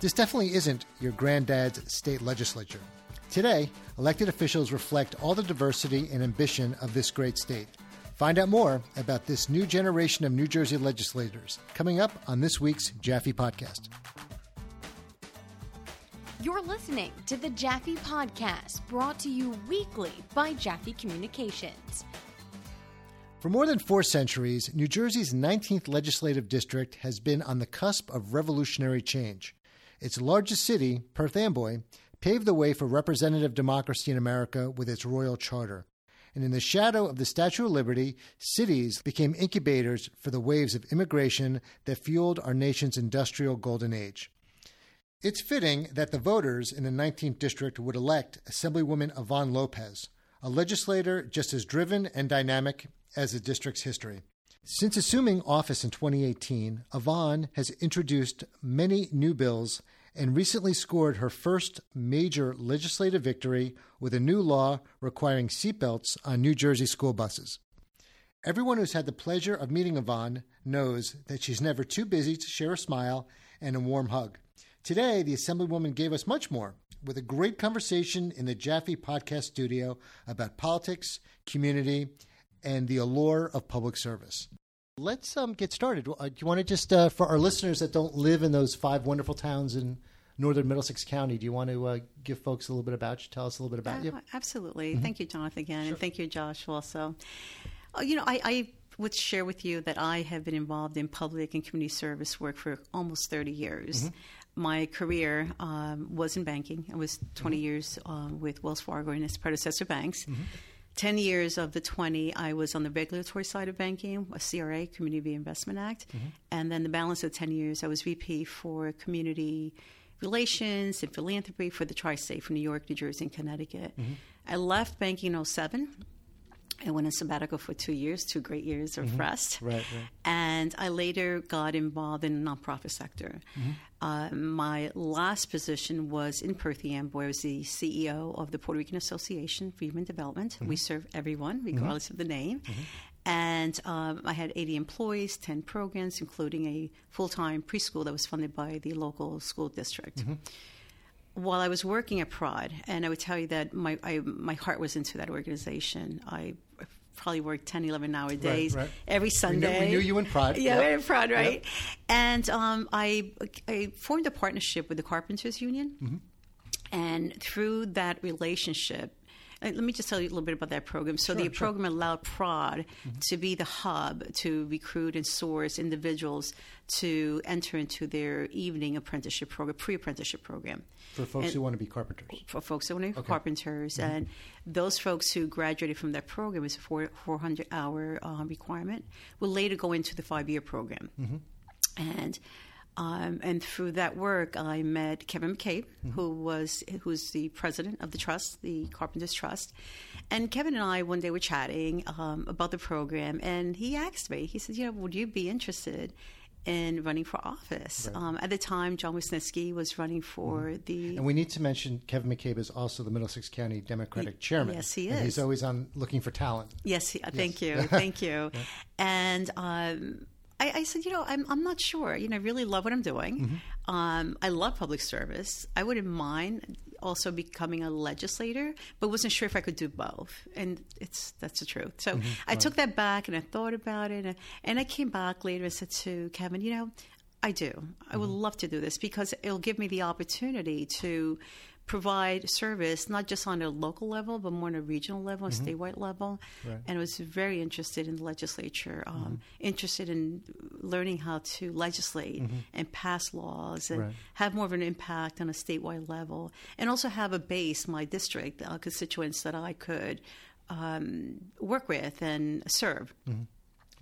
This definitely isn't your granddad's state legislature. Today, elected officials reflect all the diversity and ambition of this great state. Find out more about this new generation of New Jersey legislators coming up on this week's Jaffe Podcast. You're listening to the Jaffe Podcast, brought to you weekly by Jaffe Communications. For more than four centuries, New Jersey's 19th legislative district has been on the cusp of revolutionary change. Its largest city, Perth Amboy, paved the way for representative democracy in America with its royal charter. And in the shadow of the Statue of Liberty, cities became incubators for the waves of immigration that fueled our nation's industrial golden age. It's fitting that the voters in the 19th district would elect Assemblywoman Yvonne Lopez, a legislator just as driven and dynamic as the district's history. Since assuming office in 2018, Yvonne has introduced many new bills and recently scored her first major legislative victory with a new law requiring seatbelts on New Jersey school buses. Everyone who's had the pleasure of meeting Yvonne knows that she's never too busy to share a smile and a warm hug. Today, the Assemblywoman gave us much more with a great conversation in the Jaffe podcast studio about politics, community, and the allure of public service. Let's um, get started. Uh, do you want to just, uh, for our listeners that don't live in those five wonderful towns in northern Middlesex County, do you want to uh, give folks a little bit about you? Tell us a little bit about you. Absolutely. Mm-hmm. Thank you, Jonathan, again, sure. and thank you, Josh, also. Oh, you know, I, I would share with you that I have been involved in public and community service work for almost 30 years. Mm-hmm my career um, was in banking. I was 20 mm-hmm. years um, with Wells Fargo and its predecessor banks. Mm-hmm. 10 years of the 20, I was on the regulatory side of banking, a CRA, Community Investment Act. Mm-hmm. And then the balance of 10 years, I was VP for community relations and philanthropy for the tri state for New York, New Jersey, and Connecticut. Mm-hmm. I left banking in 07 I went on sabbatical for two years, two great years of mm-hmm. rest. Right, right. And I later got involved in the nonprofit sector. Mm-hmm. Uh, my last position was in Perth Amboy. I was the CEO of the Puerto Rican Association for Human Development. Mm-hmm. We serve everyone, mm-hmm. regardless of the name. Mm-hmm. And um, I had 80 employees, 10 programs, including a full time preschool that was funded by the local school district mm-hmm while I was working at Prod, and I would tell you that my I, my heart was into that organization. I probably worked 10, 11 hour days right, right. every Sunday. We knew, we knew, you in Prod. Yeah, yep. in Prod, right? Yep. And um, I, I formed a partnership with the Carpenters Union. Mm-hmm. And through that relationship, let me just tell you a little bit about that program. So sure, the sure. program allowed Prod mm-hmm. to be the hub to recruit and source individuals to enter into their evening apprenticeship program, pre-apprenticeship program. For folks and who want to be carpenters. For folks who want to be okay. carpenters. Mm-hmm. And those folks who graduated from that program, is a 400 hour uh, requirement, will later go into the five year program. Mm-hmm. And um, and through that work, I met Kevin McCabe, mm-hmm. who was who's the president of the trust, the Carpenters Trust. And Kevin and I one day were chatting um, about the program, and he asked me. He said, "You know, would you be interested in running for office?" Right. Um, at the time, John Wisniewski was running for mm-hmm. the. And we need to mention Kevin McCabe is also the Middlesex County Democratic he, chairman. Yes, he is. he's always on looking for talent. Yes, he, yes. thank you, thank you. yeah. And. Um, I, I, said, you know, I'm, I'm not sure. You know, I really love what I'm doing. Mm-hmm. Um, I love public service. I wouldn't mind also becoming a legislator, but wasn't sure if I could do both. And it's that's the truth. So mm-hmm. I took that back and I thought about it, and, and I came back later and said to Kevin, you know, I do. I would mm-hmm. love to do this because it'll give me the opportunity to provide service not just on a local level but more on a regional level mm-hmm. statewide level right. and was very interested in the legislature um, mm-hmm. interested in learning how to legislate mm-hmm. and pass laws and right. have more of an impact on a statewide level and also have a base my district uh, constituents that I could um, work with and serve mm-hmm.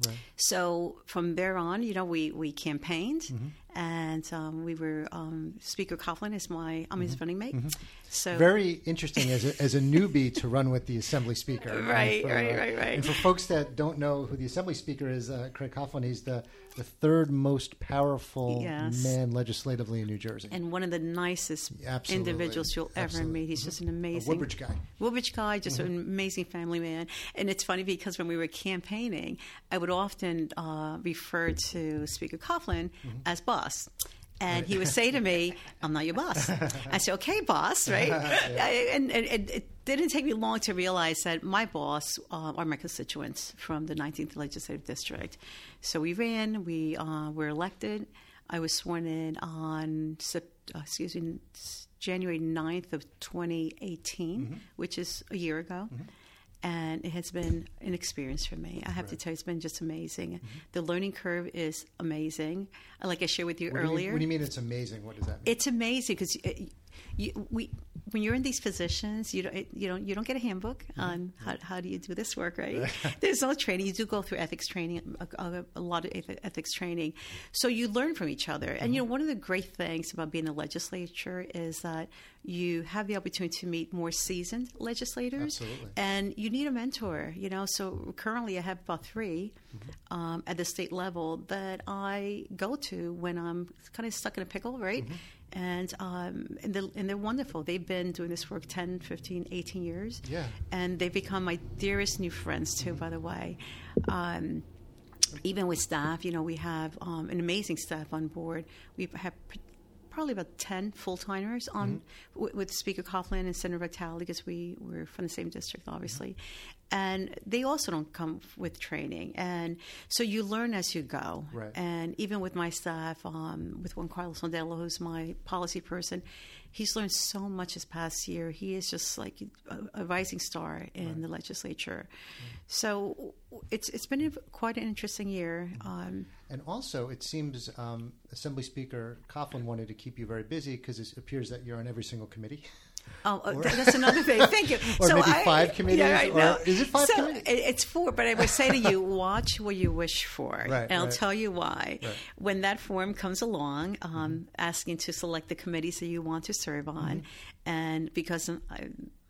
Right. So from there on, you know, we, we campaigned, mm-hmm and um, we were um, Speaker Coughlin is my I'm his mm-hmm. running mate. Mm-hmm. So very interesting as a, as a newbie to run with the Assembly Speaker. Right, for, right, right, right. And for folks that don't know who the Assembly Speaker is, uh, Craig Coughlin, he's the the third most powerful yes. man legislatively in New Jersey, and one of the nicest Absolutely. individuals you'll ever Absolutely. meet. He's mm-hmm. just an amazing a Woodbridge guy. Woodbridge guy, just mm-hmm. an amazing family man. And it's funny because when we were campaigning, I would often uh, refer to Speaker Coughlin mm-hmm. as boss. And he would say to me, I'm not your boss. I said, okay, boss, right? I- and, and, and it didn't take me long to realize that my boss uh, are my constituents from the 19th Legislative District. So we ran, we uh, were elected. I was sworn in on, uh, excuse me, January 9th of 2018, which is a year ago. And it has been an experience for me. I have to tell you, it's been just amazing. Mm-hmm. The learning curve is amazing. Like I shared with you What do you mean- earlier what do you mean it's amazing? What does that mean? it's amazing because uh, you, we when you're in these positions, you don't you don't you don't get a handbook Mm-hmm. on how, how do you do this work, right? There's no training. You do go through ethics training, a, a, a lot of ethics training, so you learn from each other. And Mm-hmm. you know, one of the great things about being in the legislature is that you have the opportunity to meet more seasoned legislators, Absolutely. and you need a mentor. You know, so currently I have about 3 Mm-hmm. um, at the state level that I go to when I'm kind of stuck in a pickle, right? Mm-hmm. And, um, and, they're, and they're wonderful. They've been doing this work 10, 15, 18 years. Yeah. And they've become my dearest new friends, too, by the way. Um, even with staff, you know, we have um, an amazing staff on board. We have probably about 10 full timers on w- with Speaker Coughlin and Senator Vitale because we were from the same district, obviously. And they also don't come with training. And so you learn as you go. Right. And even with my staff, um, with Juan Carlos Modelo, who's my policy person, he's learned so much this past year. He is just like a, a rising star in the legislature. So it's it's been a, quite an interesting year. Um, And also, it seems um, Assembly Speaker Coughlin wanted to keep you very busy because it appears that you're on every single committee. Oh, uh, th- that's another thing. Thank you. Or maybe five committees, right, or- no. is it five so committees? It's four, but I would say to you, watch what you wish for, Right, and I'll right. tell you why. Right. When that form comes along, um, asking to select the committees that you want to serve on, Mm-hmm. and because I'm,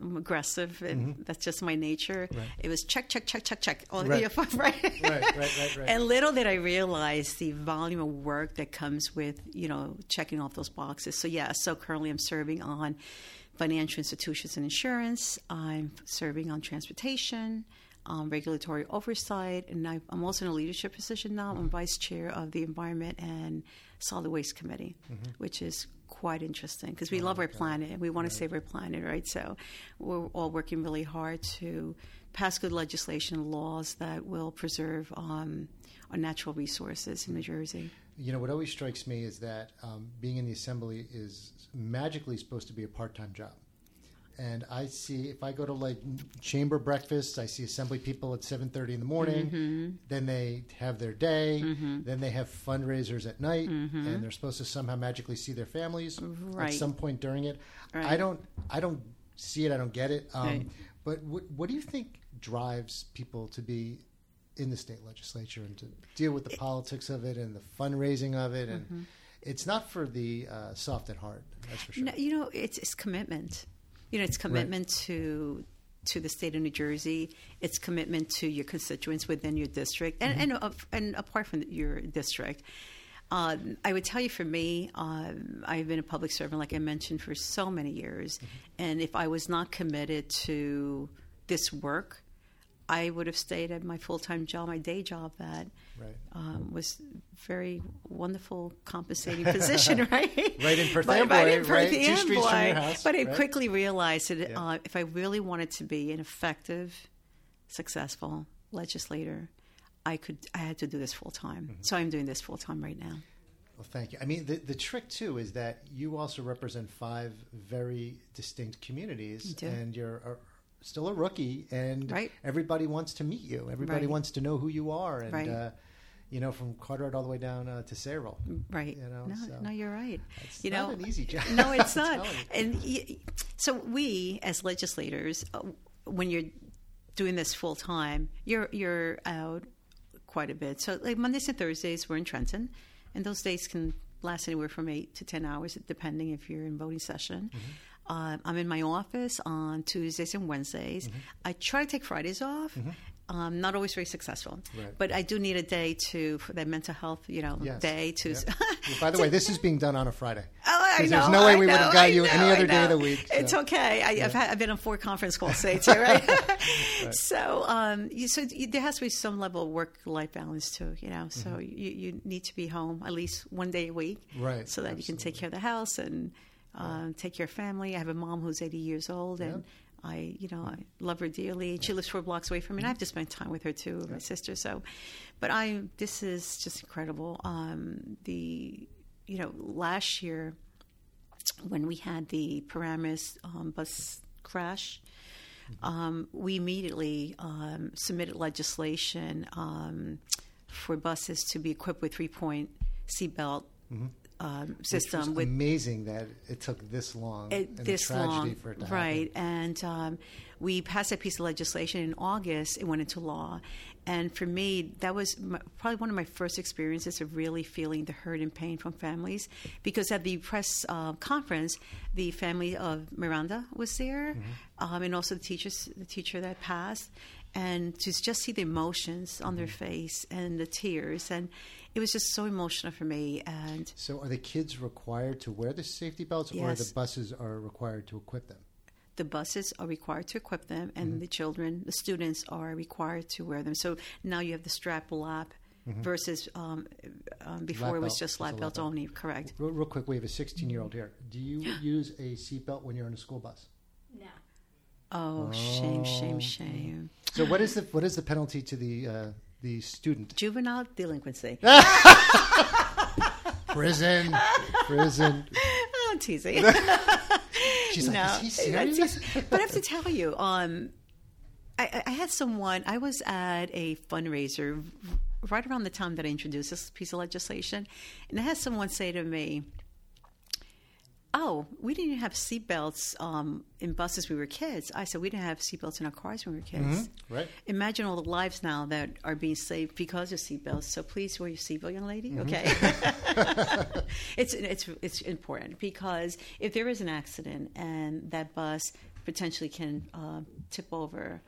I'm aggressive and that's just my nature, it was check, check, check, check, check. All Right. the right? Right, right, right, right. And little did I realize the volume of work that comes with, you know, checking off those boxes. So yeah, so currently I'm serving on financial institutions and insurance. I'm serving on transportation, um, regulatory oversight, and I, I'm also in a leadership position now. I'm vice chair of the Environment and Solid Waste Committee, which is quite interesting because we love our planet and we want to save our planet, right? So we're all working really hard to pass good legislation and laws that will preserve um, our natural resources in New Jersey. You know, what always strikes me is that um, being in the assembly is magically supposed to be a part-time job. And I see if I go to like chamber breakfasts, I see assembly people at seven thirty in the morning. Mm-hmm. Then they have their day. Then they have fundraisers at night, and they're supposed to somehow magically see their families Mm-hmm. Right. at some point during it. I don't, I don't see it. I don't get it. Um, Right. But what, what do you think drives people to be in the state legislature and to deal with the politics of it and the fundraising of it? And Mm-hmm. it's not for the uh, soft at heart. That's for sure. No, you know, it's, it's commitment. You know, it's commitment to to the state of New Jersey. It's commitment to your constituents within your district, and and, uh, and apart from your district. Um, I would tell you, for me, um, I've been a public servant, like I mentioned, for so many years, and if I was not committed to this work, I would have stayed at my full time job, my day job that Right. um, was very wonderful, compensating position, right? Right in Perth But- Amboy, right in Perth right? Two streets from your house, But I right? quickly realized that Yeah. uh, if I really wanted to be an effective, successful legislator, I could. I had to do this full time. Mm-hmm. So I'm doing this full time right now. Well, thank you. I mean, the, the trick too is that you also represent five very distinct communities, do. and you're a, still a rookie, and Right. everybody wants to meet you. Everybody Right. wants to know who you are, and Right. uh, you know, from Carteret all the way down uh, to Sayreville. Right. You know, no, so no, you're right. It's you not know, an easy job. No, it's not. you. And so we, as legislators, uh, when you're doing this full time, you're you're out quite a bit. So like Mondays and Thursdays, we're in Trenton, and those days can last anywhere from eight to ten hours, depending if you're in voting session. Mm-hmm. Uh, I'm in my office on Tuesdays and Wednesdays. Mm-hmm. I try to take Fridays off. Um, not always very successful, Right. but I do need a day to for that mental health, you know, Yes. day to. Yeah. By the way, this is being done on a Friday. Oh, there's know, no way I we would have got I you know, any other day of the week. It's okay. I, I've, had, I've been on four conference calls today too, right? So, um, you, so you, there has to be some level of work-life balance too. You know, so you, you need to be home at least one day a week, Mm-hmm. Right, So that you can take care of the house and um, take care of family. I have a mom who's 80 years old, and I, you know, I love her dearly. She lives four blocks away from me, and I have to spend time with her too, my sister. So, but I, this is just incredible. Um, the, you know, last year when we had the Paramus um, bus crash, um, we immediately um, submitted legislation um, for buses to be equipped with three-point seatbelt Mm-hmm. Which system with amazing that it took this long it, this long, for it to right? happen. And um, we passed that piece of legislation in August. It went into law, and for me, that was my, probably one of my first experiences of really feeling the hurt and pain from families. Because at the press uh, conference, the family of Miranda was there, Mm-hmm. um, and also the teachers, the teacher that passed, and to just see the emotions on their Mm-hmm. face and the tears, and it was just so emotional for me. And So, are the kids required to wear the safety belts, or the buses are required to equip them? the buses are required to equip them, and Mm-hmm. the children, the students, are required to wear them. So now you have the strap lap versus um, um, before Mm-hmm. Lap it was belt. just lap lap belt belt. only. Correct. Real, real quick, we have a 16 year old here. Do you use a seatbelt when you're on a school bus? Oh, shame, shame, shame. So, what is the what is the penalty to the uh, the student? Juvenile delinquency. Prison, prison. Oh, I'm teasing. She's like, no, is he serious? but I have to tell you, um, I, I had someone. I was at a fundraiser right around the time that I introduced this piece of legislation, and I had someone say to me, "Oh, we didn't even have seatbelts um, in buses when we were kids." I said, "We didn't have seatbelts in our cars when we were kids." Right. Imagine all the lives now that are being saved because of seatbelts. So please wear your seatbelt, young lady. Mm-hmm. Okay, it's it's it's important because if there is an accident and that bus potentially can uh, tip over,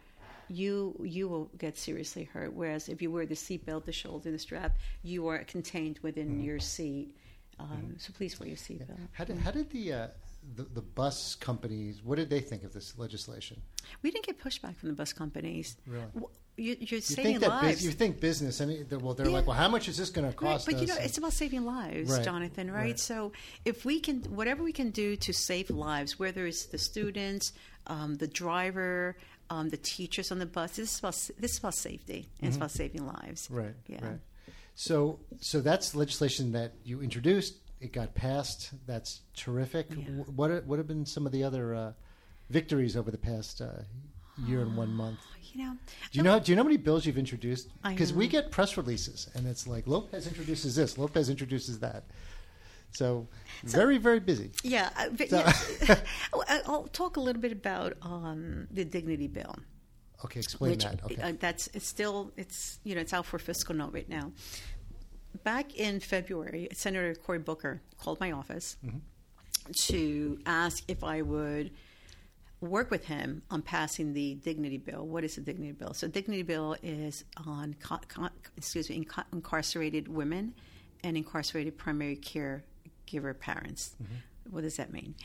you you will get seriously hurt. Whereas if you wear the seatbelt, the shoulder, the strap, you are contained within Mm-hmm. your seat. Um, so please wear your seatbelt. How did, how did the, uh, the the bus companies? What did they think of this legislation? We didn't get pushback from the bus companies. Really? W- You, you're You saving think that lives. bus, you think business? Mean, they're, well, they're Yeah. like, well, how much is this going to Right, cost but us? you know, And- it's about saving lives, Right, Jonathan. Right? right. So if we can, whatever we can do to save lives, whether it's the students, um, the driver, um, the teachers on the bus, this is about this is about safety and it's about saving lives. Mm-hmm. Right. Yeah. Right. So, so that's legislation that you introduced. It got passed. That's terrific. Yeah. What what have been some of the other uh, victories over the past uh, year and one month? You know, Do you know? Do you know how many bills you've introduced? Because we get press releases, and it's like Lopez introduces this, Lopez introduces that. So, very very busy. yeah. uh, So- yeah. I'll talk a little bit about um, the dignity bill. Okay, explain which that. Okay. uh, that's it's still it's you know it's out for fiscal note right now. Back in February, Senator Cory Booker called my office to ask if I would work with him on passing the dignity bill. What is the dignity bill? So, dignity bill is on co- co- excuse me inca- incarcerated women and incarcerated primary care giver parents. What does that mean?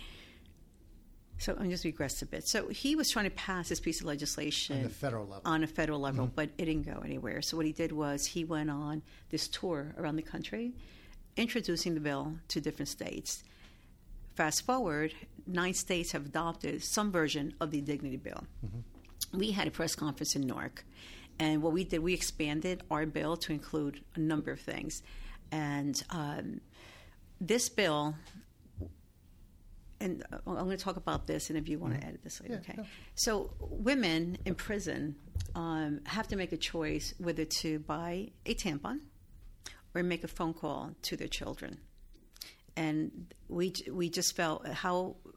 So I'm just regress a bit. So he was trying to pass this piece of legislation On the federal level. on a federal level, but it didn't go anywhere. So what he did was he went on this tour around the country, introducing the bill to different states. Fast forward, nine states have adopted some version of the dignity bill. We had a press conference in Newark, and what we did, we expanded our bill to include a number of things, and um, this bill and uh, I'm going to talk about this, and if you want to edit this later, Yeah, okay. no. So, women in prison um, have to make a choice whether to buy a tampon or make a phone call to their children. And we we just felt how Wait, do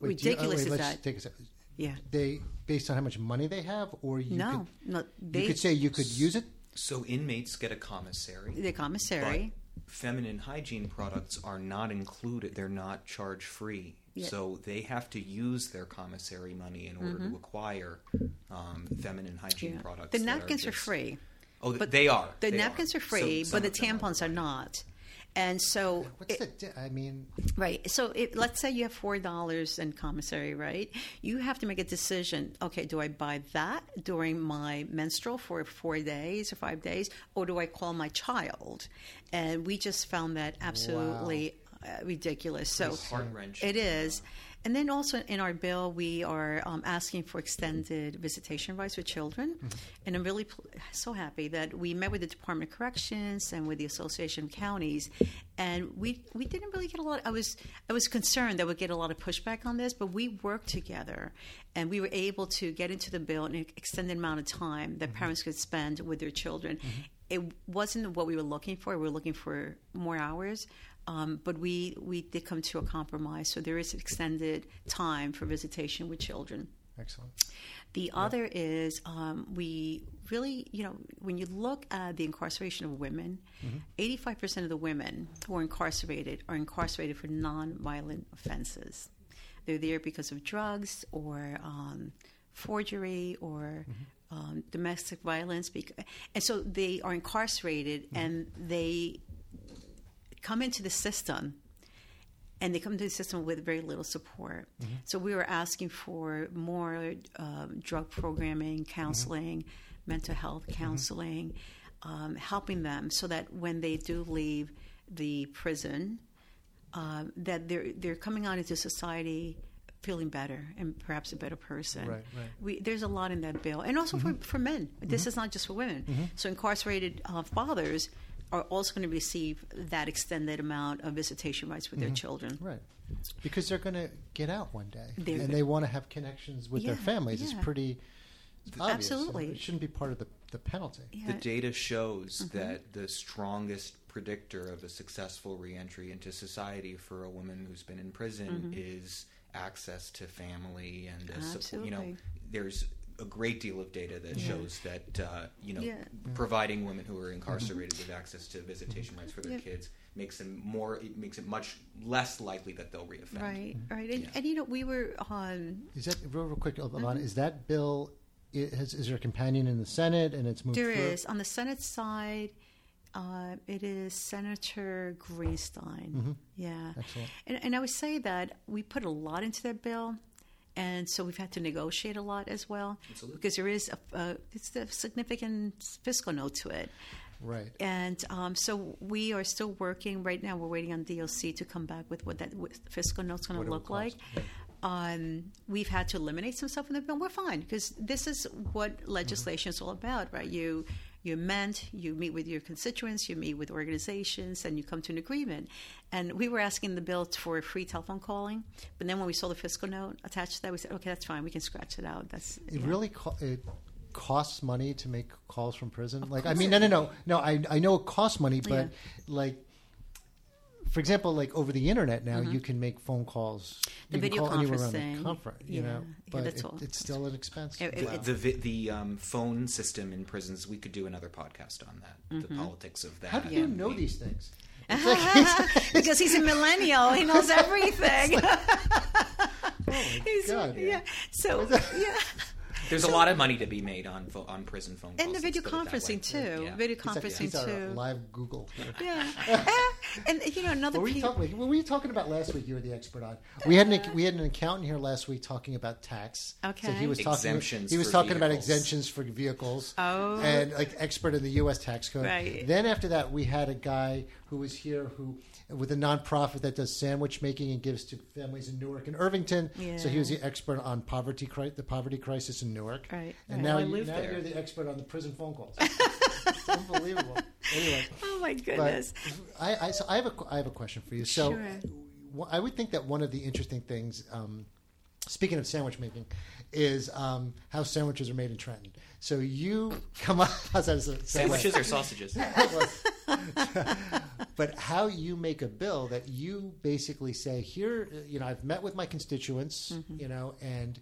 you- uh, ridiculous wait, is let's that? Take a sec. yeah. They based on how much money they have, or you No, could, no. They, you could say you could use it. So inmates get a commissary. the commissary. Feminine hygiene products are not included. They're not charge free. Yeah. So they have to use their commissary money in order to acquire um, feminine hygiene Mm-hmm. Yeah. products. The that are napkins are free. Oh, But they are. The They napkins are, So free, some but the tampons are not. And so, What's it- the? I mean, Right. So it, let's say you have four dollars in commissary, right? You have to make a decision. Okay, do I buy that during my menstrual for four days or five days, or do I call my child? And we just found that absolutely uh, ridiculous. So it is. And then also in our bill, we are um, asking for extended visitation rights for children. And I'm really pl- so happy that we met with the Department of Corrections and with the Association of Counties, and we we didn't really get a lot. I was I was concerned that we'd get a lot of pushback on this, but we worked together, and we were able to get into the bill an extended amount of time that parents could spend with their children. It wasn't what we were looking for. We were looking for more hours. Um, but we, we did come to a compromise, so there is extended time for visitation with children. excellent. The other is um, we really, you know, when you look at the incarceration of women, 85% of the women who are incarcerated are incarcerated for non-violent offenses. They're there because of drugs or um, forgery or um, domestic violence. bec- And so they are incarcerated and they come into the system and they come to the system with very little support. So we were asking for more um, drug programming, counseling, mental health counseling, um, helping them so that when they do leave the prison, um, that they're they're coming out into society feeling better and perhaps a better person. Right, right. We, there's a lot in that bill, and also for, for men. This is not just for women. So incarcerated uh, fathers are also going to receive that extended amount of visitation rights with their children. Right. Because they're going to get out one day, They're- and they want to have connections with their Yeah, families. It's pretty it's obvious. Absolutely. It shouldn't be part of the, the penalty. Yeah. The data shows Mm-hmm. that the strongest predictor of a successful reentry into society for a woman who's been in prison is access to family and a support. You know, Mm-hmm. There's a great deal of data that shows that uh, you know Yeah. providing women who are incarcerated with access to visitation rights for their Yeah. kids makes them more. It makes it much less likely that they'll reoffend. Right, right, and, Yeah. and you know we were on. Is that real, real quick, Alana? Mm-hmm. Is that bill? i- Has, is there a companion in the Senate, and it's moved There through? is on the Senate side. Uh, it is Senator Greenstein. Yeah, Mm-hmm. Excellent. And, and I would say that we put a lot into that bill, and so we've had to negotiate a lot as well Absolutely. because there is a, a it's a significant fiscal note to it. Right. And um, so we are still working right now. We're waiting on DLC to come back with what that fiscal note's going to look like. cost, Um, we've had to eliminate some stuff in the bill. We're fine because this is what legislation is all about, right? You you amend, you meet with your constituents, you meet with organizations, and you come to an agreement. And we were asking the bill for free telephone calling, but then when we saw the fiscal note attached to that, we said, okay, that's fine. We can scratch it out. That's It yeah. really co- it costs money to make calls from prison. like, I mean, no, no, no, no. I I know it costs money, but Yeah. like, for example, like over the internet now, you can make phone calls. Mm-hmm. The you can video call anywhere on the conferencing. comfort, you Yeah. know. Yeah, But that's it- it's still an expense. It- it- The, the the um, phone system in prisons. We could do another podcast on that. Mm-hmm. The politics of that. How do you and know the- these things? because he's a millennial. He knows everything. Oh He's- God. yeah. So yeah, There's a lot of money to be made on pho- on prison phone calls. and the video put it that way. conferencing too. Yeah. Video He's our- conferencing he's our too. live Google. Yeah, Eh, and you know another What were you talking? What were you talking about last week? You were the expert on. We had an, we had an accountant here last week talking about tax. So Okay. he was talking. Exemptions He was for talking about vehicles. exemptions for vehicles. Oh. And like expert in the U.S. tax code. Right. Then after that, we had a guy who was here who with a nonprofit that does sandwich making and gives to families in Newark and Irvington. So he was the expert on poverty, cri- the poverty crisis in Newark. Right. And Well, now, I you, now you're the expert on the prison phone calls. it's unbelievable. Anyway. Oh my goodness! I, I, so I have a, I have a question for you. So Sure. I would think that one of the interesting things, um, speaking of sandwich making, is um, how sandwiches are made in Trenton. So you come up, how's that? as? Sandwiches or sausages? but how you make a bill that you basically say here, you know, I've met with my constituents, Mm-hmm. you know, and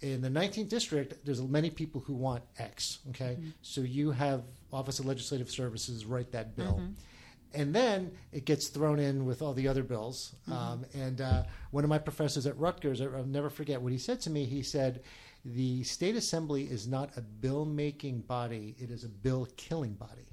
in the 19th district, there's many people who want X. Okay, Mm-hmm. so you have Office of Legislative Services write that bill. Mm-hmm. And then it gets thrown in with all the other bills. Mm-hmm. Um, and uh, one of my professors at Rutgers, I'll never forget what he said to me. He said, The state assembly is not a bill making body, it is a bill killing body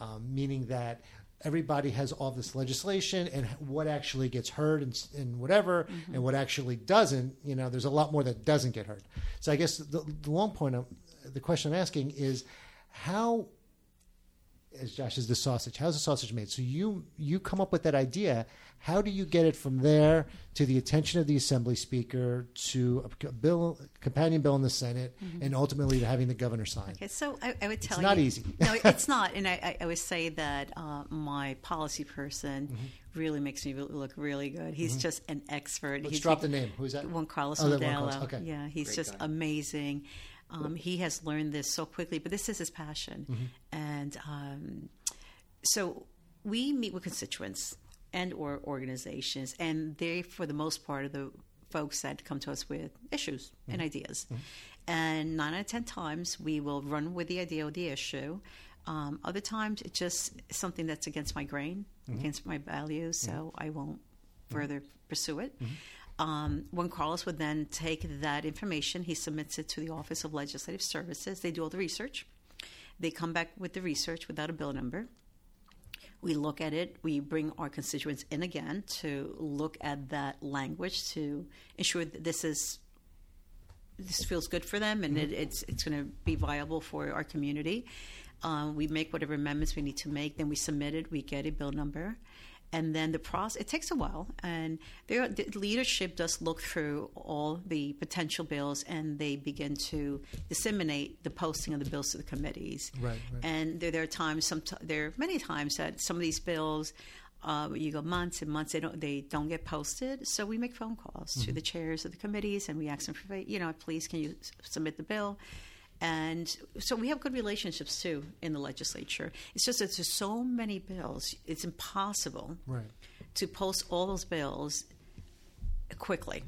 um, meaning that everybody has all this legislation and what actually gets heard and, and whatever Mm-hmm. and what actually doesn't you know there's a lot more that doesn't get heard so i guess the, the long point of the question i'm asking is how as josh is the sausage how's the sausage made so you you come up with that idea how do you get it from there to the attention of the assembly speaker to a bill companion bill in the senate and ultimately to having the governor sign Mm-hmm. Okay, so I, I would tell not you, easy. no, it's not, and I, I, I would say that uh, my policy person Mm-hmm. really makes me look really good. He's just an expert. let's He's drop the name who's that Juan Carlos Oh, that Juan Modelo. Carlos, okay. Yeah, he's Great just guy. amazing. Um, he has learned this so quickly, but this is his passion. Mm-hmm. And um, so we meet with constituents and or organizations, and they, for the most part, are the folks that come to us with issues and Mm-hmm. ideas. And nine out of ten times, we will run with the idea or the issue. Um, other times, it's just something that's against my grain, Mm-hmm. against my values, so I won't further pursue it. Mm-hmm. Um, Juan Carlos would then take that information, he submits it to the Office of Legislative Services. They do all the research. They come back with the research without a bill number. We look at it. We bring our constituents in again to look at that language to ensure that this is this feels good for them and it, it's it's going to be viable for our community. Um, we make whatever amendments we need to make. Then we submit it. We get a bill number, and then the process. It takes a while, and the leadership does look through all the potential bills, and they begin to disseminate the posting of the bills to the committees. Right, right. And there, there are times, some there are many times that some of these bills. Uh, you go months and months; they don't they don't get posted. So we make phone calls to the chairs of the committees, and we ask them for, you know, please can you s- submit the bill? And so we have good relationships too in the legislature. It's just that there's so many bills; it's impossible right to post all those bills quickly.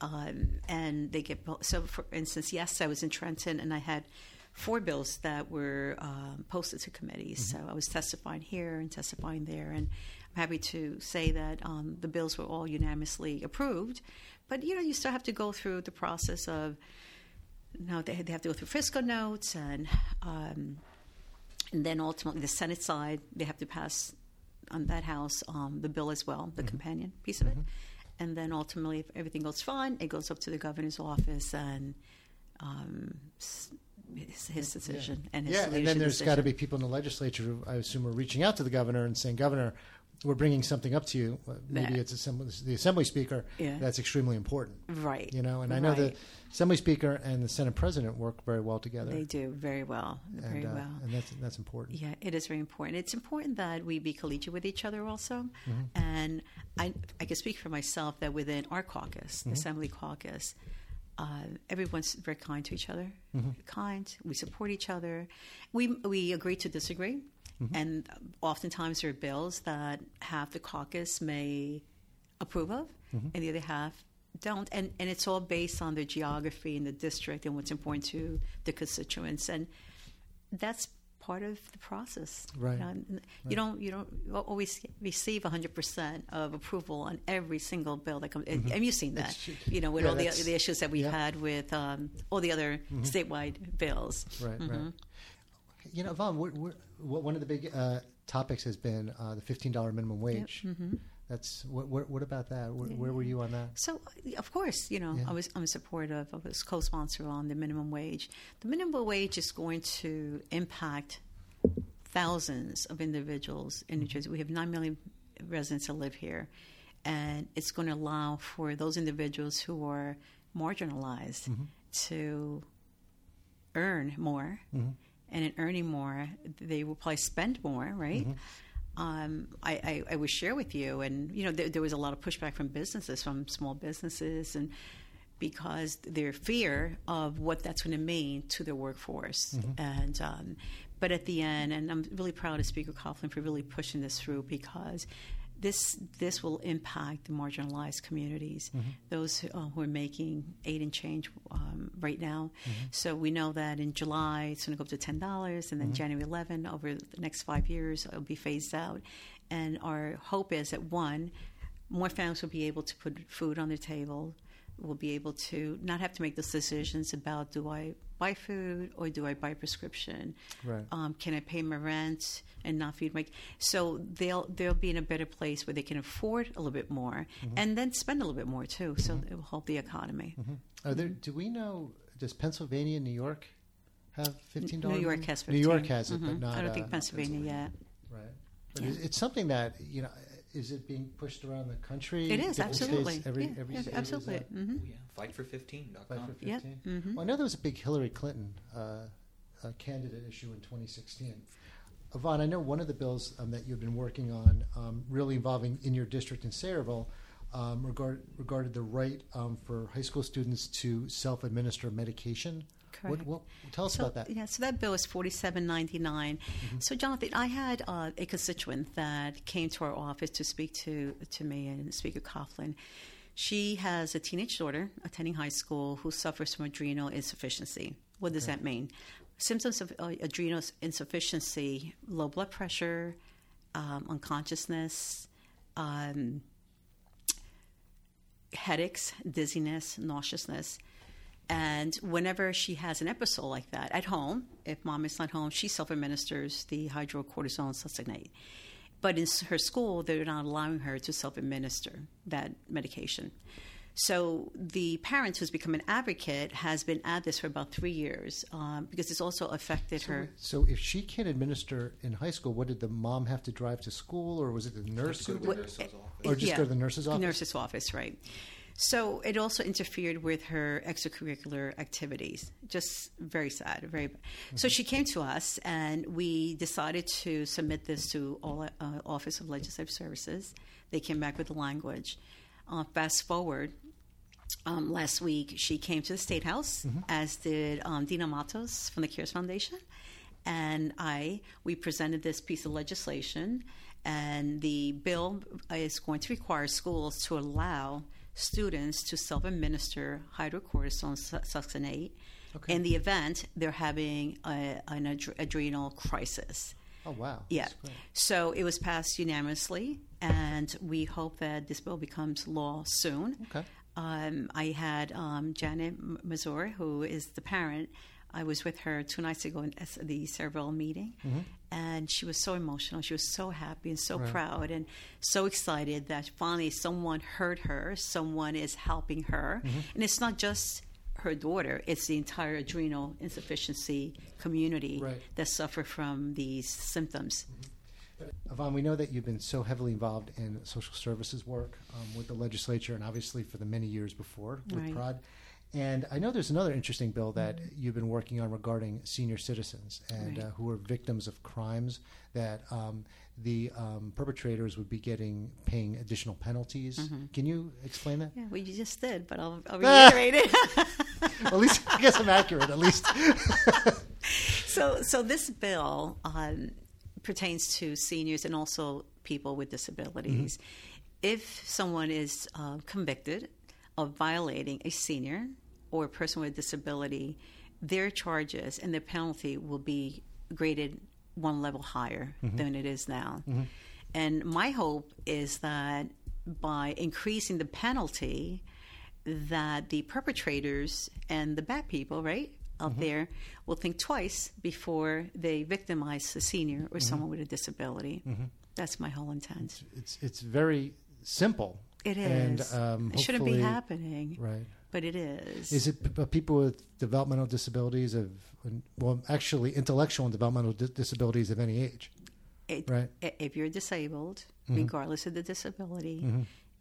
Um, and they get so. For instance, yes, I was in Trenton and I had four bills that were um, posted to committees. So I was testifying here and testifying there, and I'm happy to say that um, the bills were all unanimously approved. But you know, you still have to go through the process of. No, they, they have to go through fiscal notes and. Um, and then ultimately, the Senate side, they have to pass on that House um, the bill as well, the companion piece of it. And then ultimately, if everything goes fine, it goes up to the governor's office and um, s- his, his decision and his yeah, and then there's got to be people in the legislature who I assume are reaching out to the governor and saying, Governor, we're bringing something up to you. Uh, Maybe Yeah. it's assembly, the assembly speaker. Yeah. That's extremely important. right. You know, and I know the assembly speaker and the senate president work very well together. They do very well, very uh, well. and that's that's important. Yeah, it is very important. It's important that we be collegiate with each other also. Mm-hmm. And I, I can speak for myself that within our caucus, Mm-hmm. the Assembly caucus, uh, everyone's very kind to each other. Mm-hmm. Kind. We support each other. We we agree to disagree, Mm-hmm. and oftentimes there are bills that half the caucus may approve of, Mm-hmm. and the other half don't. And and it's all based on the geography and the district and what's important to the constituents. And that's part of the process. Right. You, know, you don't you don't always receive 100% of approval on every single bill that comes. And you've seen that, It's- you know, with yeah, all the, the issues that we've yeah. Mm-hmm. had with um, all the other statewide bills. Right, Mm-hmm. right. You know, Yvonne, we're, we're, one of the big uh, topics has been uh, the fifteen dollar minimum wage. mm-hmm. That's what, what? What about that? Where, where were you on that? So, of course, you know, Yeah. I was I'm of, I was co-sponsor on the minimum wage. The minimum wage is going to impact thousands of individuals in New Jersey. We have nine million residents that live here, and it's going to allow for those individuals who are marginalized to earn more, and in earning more, they will probably spend more, right? um, I, I, I would share with you, and you know, there, there was a lot of pushback from businesses, from small businesses, and because their fear of what that's going to mean to their workforce, and um, but at the end, and I'm really proud of Speaker Coughlin for really pushing this through because this this will impact the marginalized communities, those who, uh, who are making aid and change um, right now. So we know that in July it's going to go up to ten dollars, and then January 11 over the next five years it'll be phased out. And our hope is that one, more families will be able to put food on their table. Will be able to not have to make those decisions about do I buy food or do I buy prescription? Right. Um, can I pay my rent and not feed my? So they'll they'll be in a better place where they can afford a little bit more Mm-hmm. and then spend a little bit more too. So it will help the economy. Are there? Do we know? Does Pennsylvania, New York, have fifteen dollars? New? York has 15. New York has it, but Mhm. not. I don't uh, think Pennsylvania yet. Right. But it's, it's something that you know. Is it being pushed around the country? It is Different absolutely. States, every yeah, every yeah, state absolutely. Is, uh, hmm Oh, yeah. Fightfor15.com. fight for Yeah. 15? Mhm. Well, I know there was a big Hillary Clinton uh, uh, candidate issue in 2016. Yvonne, I know one of the bills um, that you've been working on, um, really involving in your district in Sayreville, um, regard, regarded the right um, for high school students to self-administer medication. What, Correct. what, tell us so, about that. Yeah, so that bill is forty-seven ninety-nine. So, Jonathan, I had uh, a constituent that came to our office to speak to to me and Speaker Coughlin. She has a teenage daughter attending high school who suffers from adrenal insufficiency. What does that mean? Symptoms of uh, adrenal insufficiency: low blood pressure, um, unconsciousness. Um, headaches, dizziness, nauseousness. And whenever she has an episode like that at home, if mom is not home, she self administers the hydrocortisone succinate. But in her school, they're not allowing her to self administer that medication. So the parents who's become an advocate has been at this for about three years um, because it's also affected her. So, if she can't administer in high school, what did the mom have to drive to school, or was it the nurse, Go who the nurse's office. or just go to the nurse's office? Nurse's office, right. So it also interfered with her extracurricular activities. Just very sad, very. So she came to us, and we decided to submit this to all uh, Office of Legislative Services. They came back with the language. Uh, fast forward, um, last week she came to the State House, as did um, Dina Matos from the CARES Foundation, and I. We presented this piece of legislation, and the bill is going to require schools to allow students to self-administer hydrocortisone succinate Okay. in the event they're having a, an adre- adrenal crisis. Oh wow! Yeah. So it was passed unanimously, and we hope that this bill becomes law soon. Okay. Um, I had um, Janet Mazur, who is the parent. I was with her two nights ago at the Cerebral meeting, and she was so emotional. She was so happy and so Right. proud and so excited that finally someone heard her, someone is helping her. And it's not just her daughter, it's the entire adrenal insufficiency community Right. that suffer from these symptoms. Yvonne, we know that you've been so heavily involved in social services work um, with the legislature and obviously for the many years before with Right. PROD. And I know there's another interesting bill that you've been working on regarding senior citizens and Right. uh, who are victims of crimes that um, the um, perpetrators would be getting paying additional penalties. Mm-hmm. Can you explain that? Yeah, well, you just did, but I'll, I'll reiterate it. Well, at least I guess I'm accurate. At least. so, so this bill um, pertains to seniors and also people with disabilities. Mm-hmm. If someone is uh, convicted of violating a senior or a person with a disability, their charges and their penalty will be graded one level higher mm-hmm. than it is now. Mm-hmm. And my hope is that by increasing the penalty, that the perpetrators and the bad people, right, out there will think twice before they victimize a senior or someone with a disability. That's my whole intent. it's it's very simple. It And, um, it shouldn't be happening, Right. but it is. Is it p- people with developmental disabilities of, well, actually intellectual and developmental di- disabilities of any age? It- Right. If you're disabled, Mm-hmm. regardless of the disability,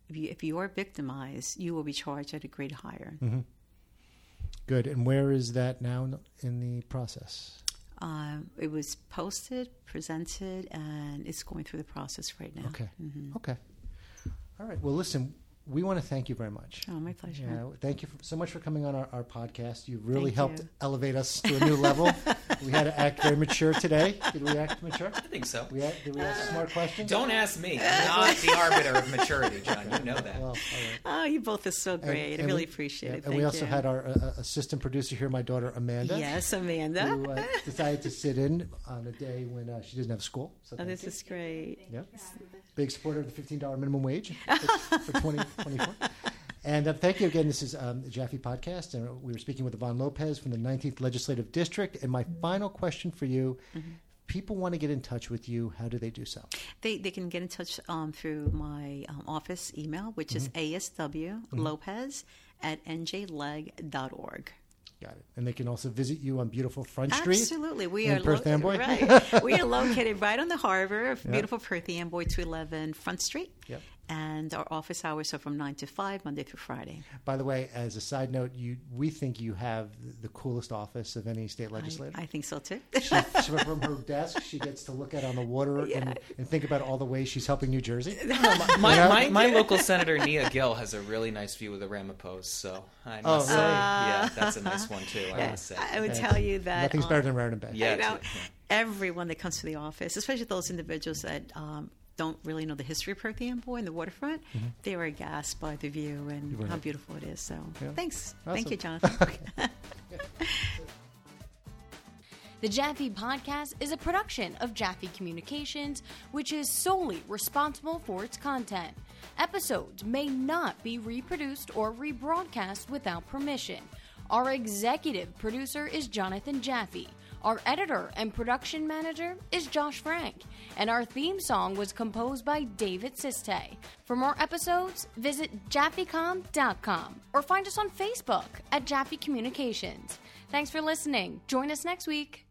if you if you are victimized, you will be charged at a grade higher. Mm-hmm. Good. And where is that now in- the process? Um, it was posted, presented, and it's going through the process right now. Okay. Mhm. Okay. All right. Well, listen, we want to thank you very much. Oh, my pleasure. Yeah, thank you for, so much for coming on our, our podcast. You really Thank helped you. elevate us to a new level. we had to act very mature today. Did we act mature? I think so. We had, did we ask smart questions? Don't ask me. I'm not the arbiter of maturity, John. You know that. Well, all right. Oh, you both are so And- great. I really we- appreciate yeah, it. And we also you. had our uh, assistant producer here, my daughter Amanda. Yes, Amanda. Who uh, decided to sit in on a day when uh, she didn't have school. So oh, this you. is great. Yep. Big supporter of the $15 minimum wage for, for 2024. And uh, thank you again. This is um, the Jaffe Podcast, and we were speaking with Yvonne Lopez from the 19th Legislative District. And my final question for you Mm-hmm. people want to get in touch with you, how do they do so? They, they can get in touch um, through my um, office email, which is asw lopez at njleg.org. Got it. And they can also visit you on beautiful Front Street. Absolutely, we are Perth lo- Amboy. right. we are located right on the harbor of beautiful Perth Amboy, two eleven Front Street. Yep. And our office hours are from nine to five, Monday through Friday. By the way, as a side note, you we think you have the coolest office of any state legislator. I think so too. she, she- from her desk, she gets to look out on the water and, and think about all the ways she's helping New Jersey. My, Yeah. my, my local senator Nia Gill has a really nice view of the Ramapos, so I Oh, must say, really? yeah, that's a nice one too. I must say. I would tell you that Nothing's um, better than Raritan Bay. Yeah, you know, yeah. everyone that comes to the office, especially those individuals that um, don't really know the history of Perth Amboy and the waterfront, they were aghast by the view and Right. how beautiful it is. So Yeah. thanks. Awesome. Thank you, Jonathan. The Jaffe Podcast is a production of Jaffe Communications, which is solely responsible for its content. Episodes may not be reproduced or rebroadcast without permission. Our executive producer is Jonathan Jaffe. Our editor and production manager is Josh Frank. And our theme song was composed by David Siste. For more episodes, visit jaffecom.com or find us on Facebook at Jaffe Communications. Thanks for listening. Join us next week.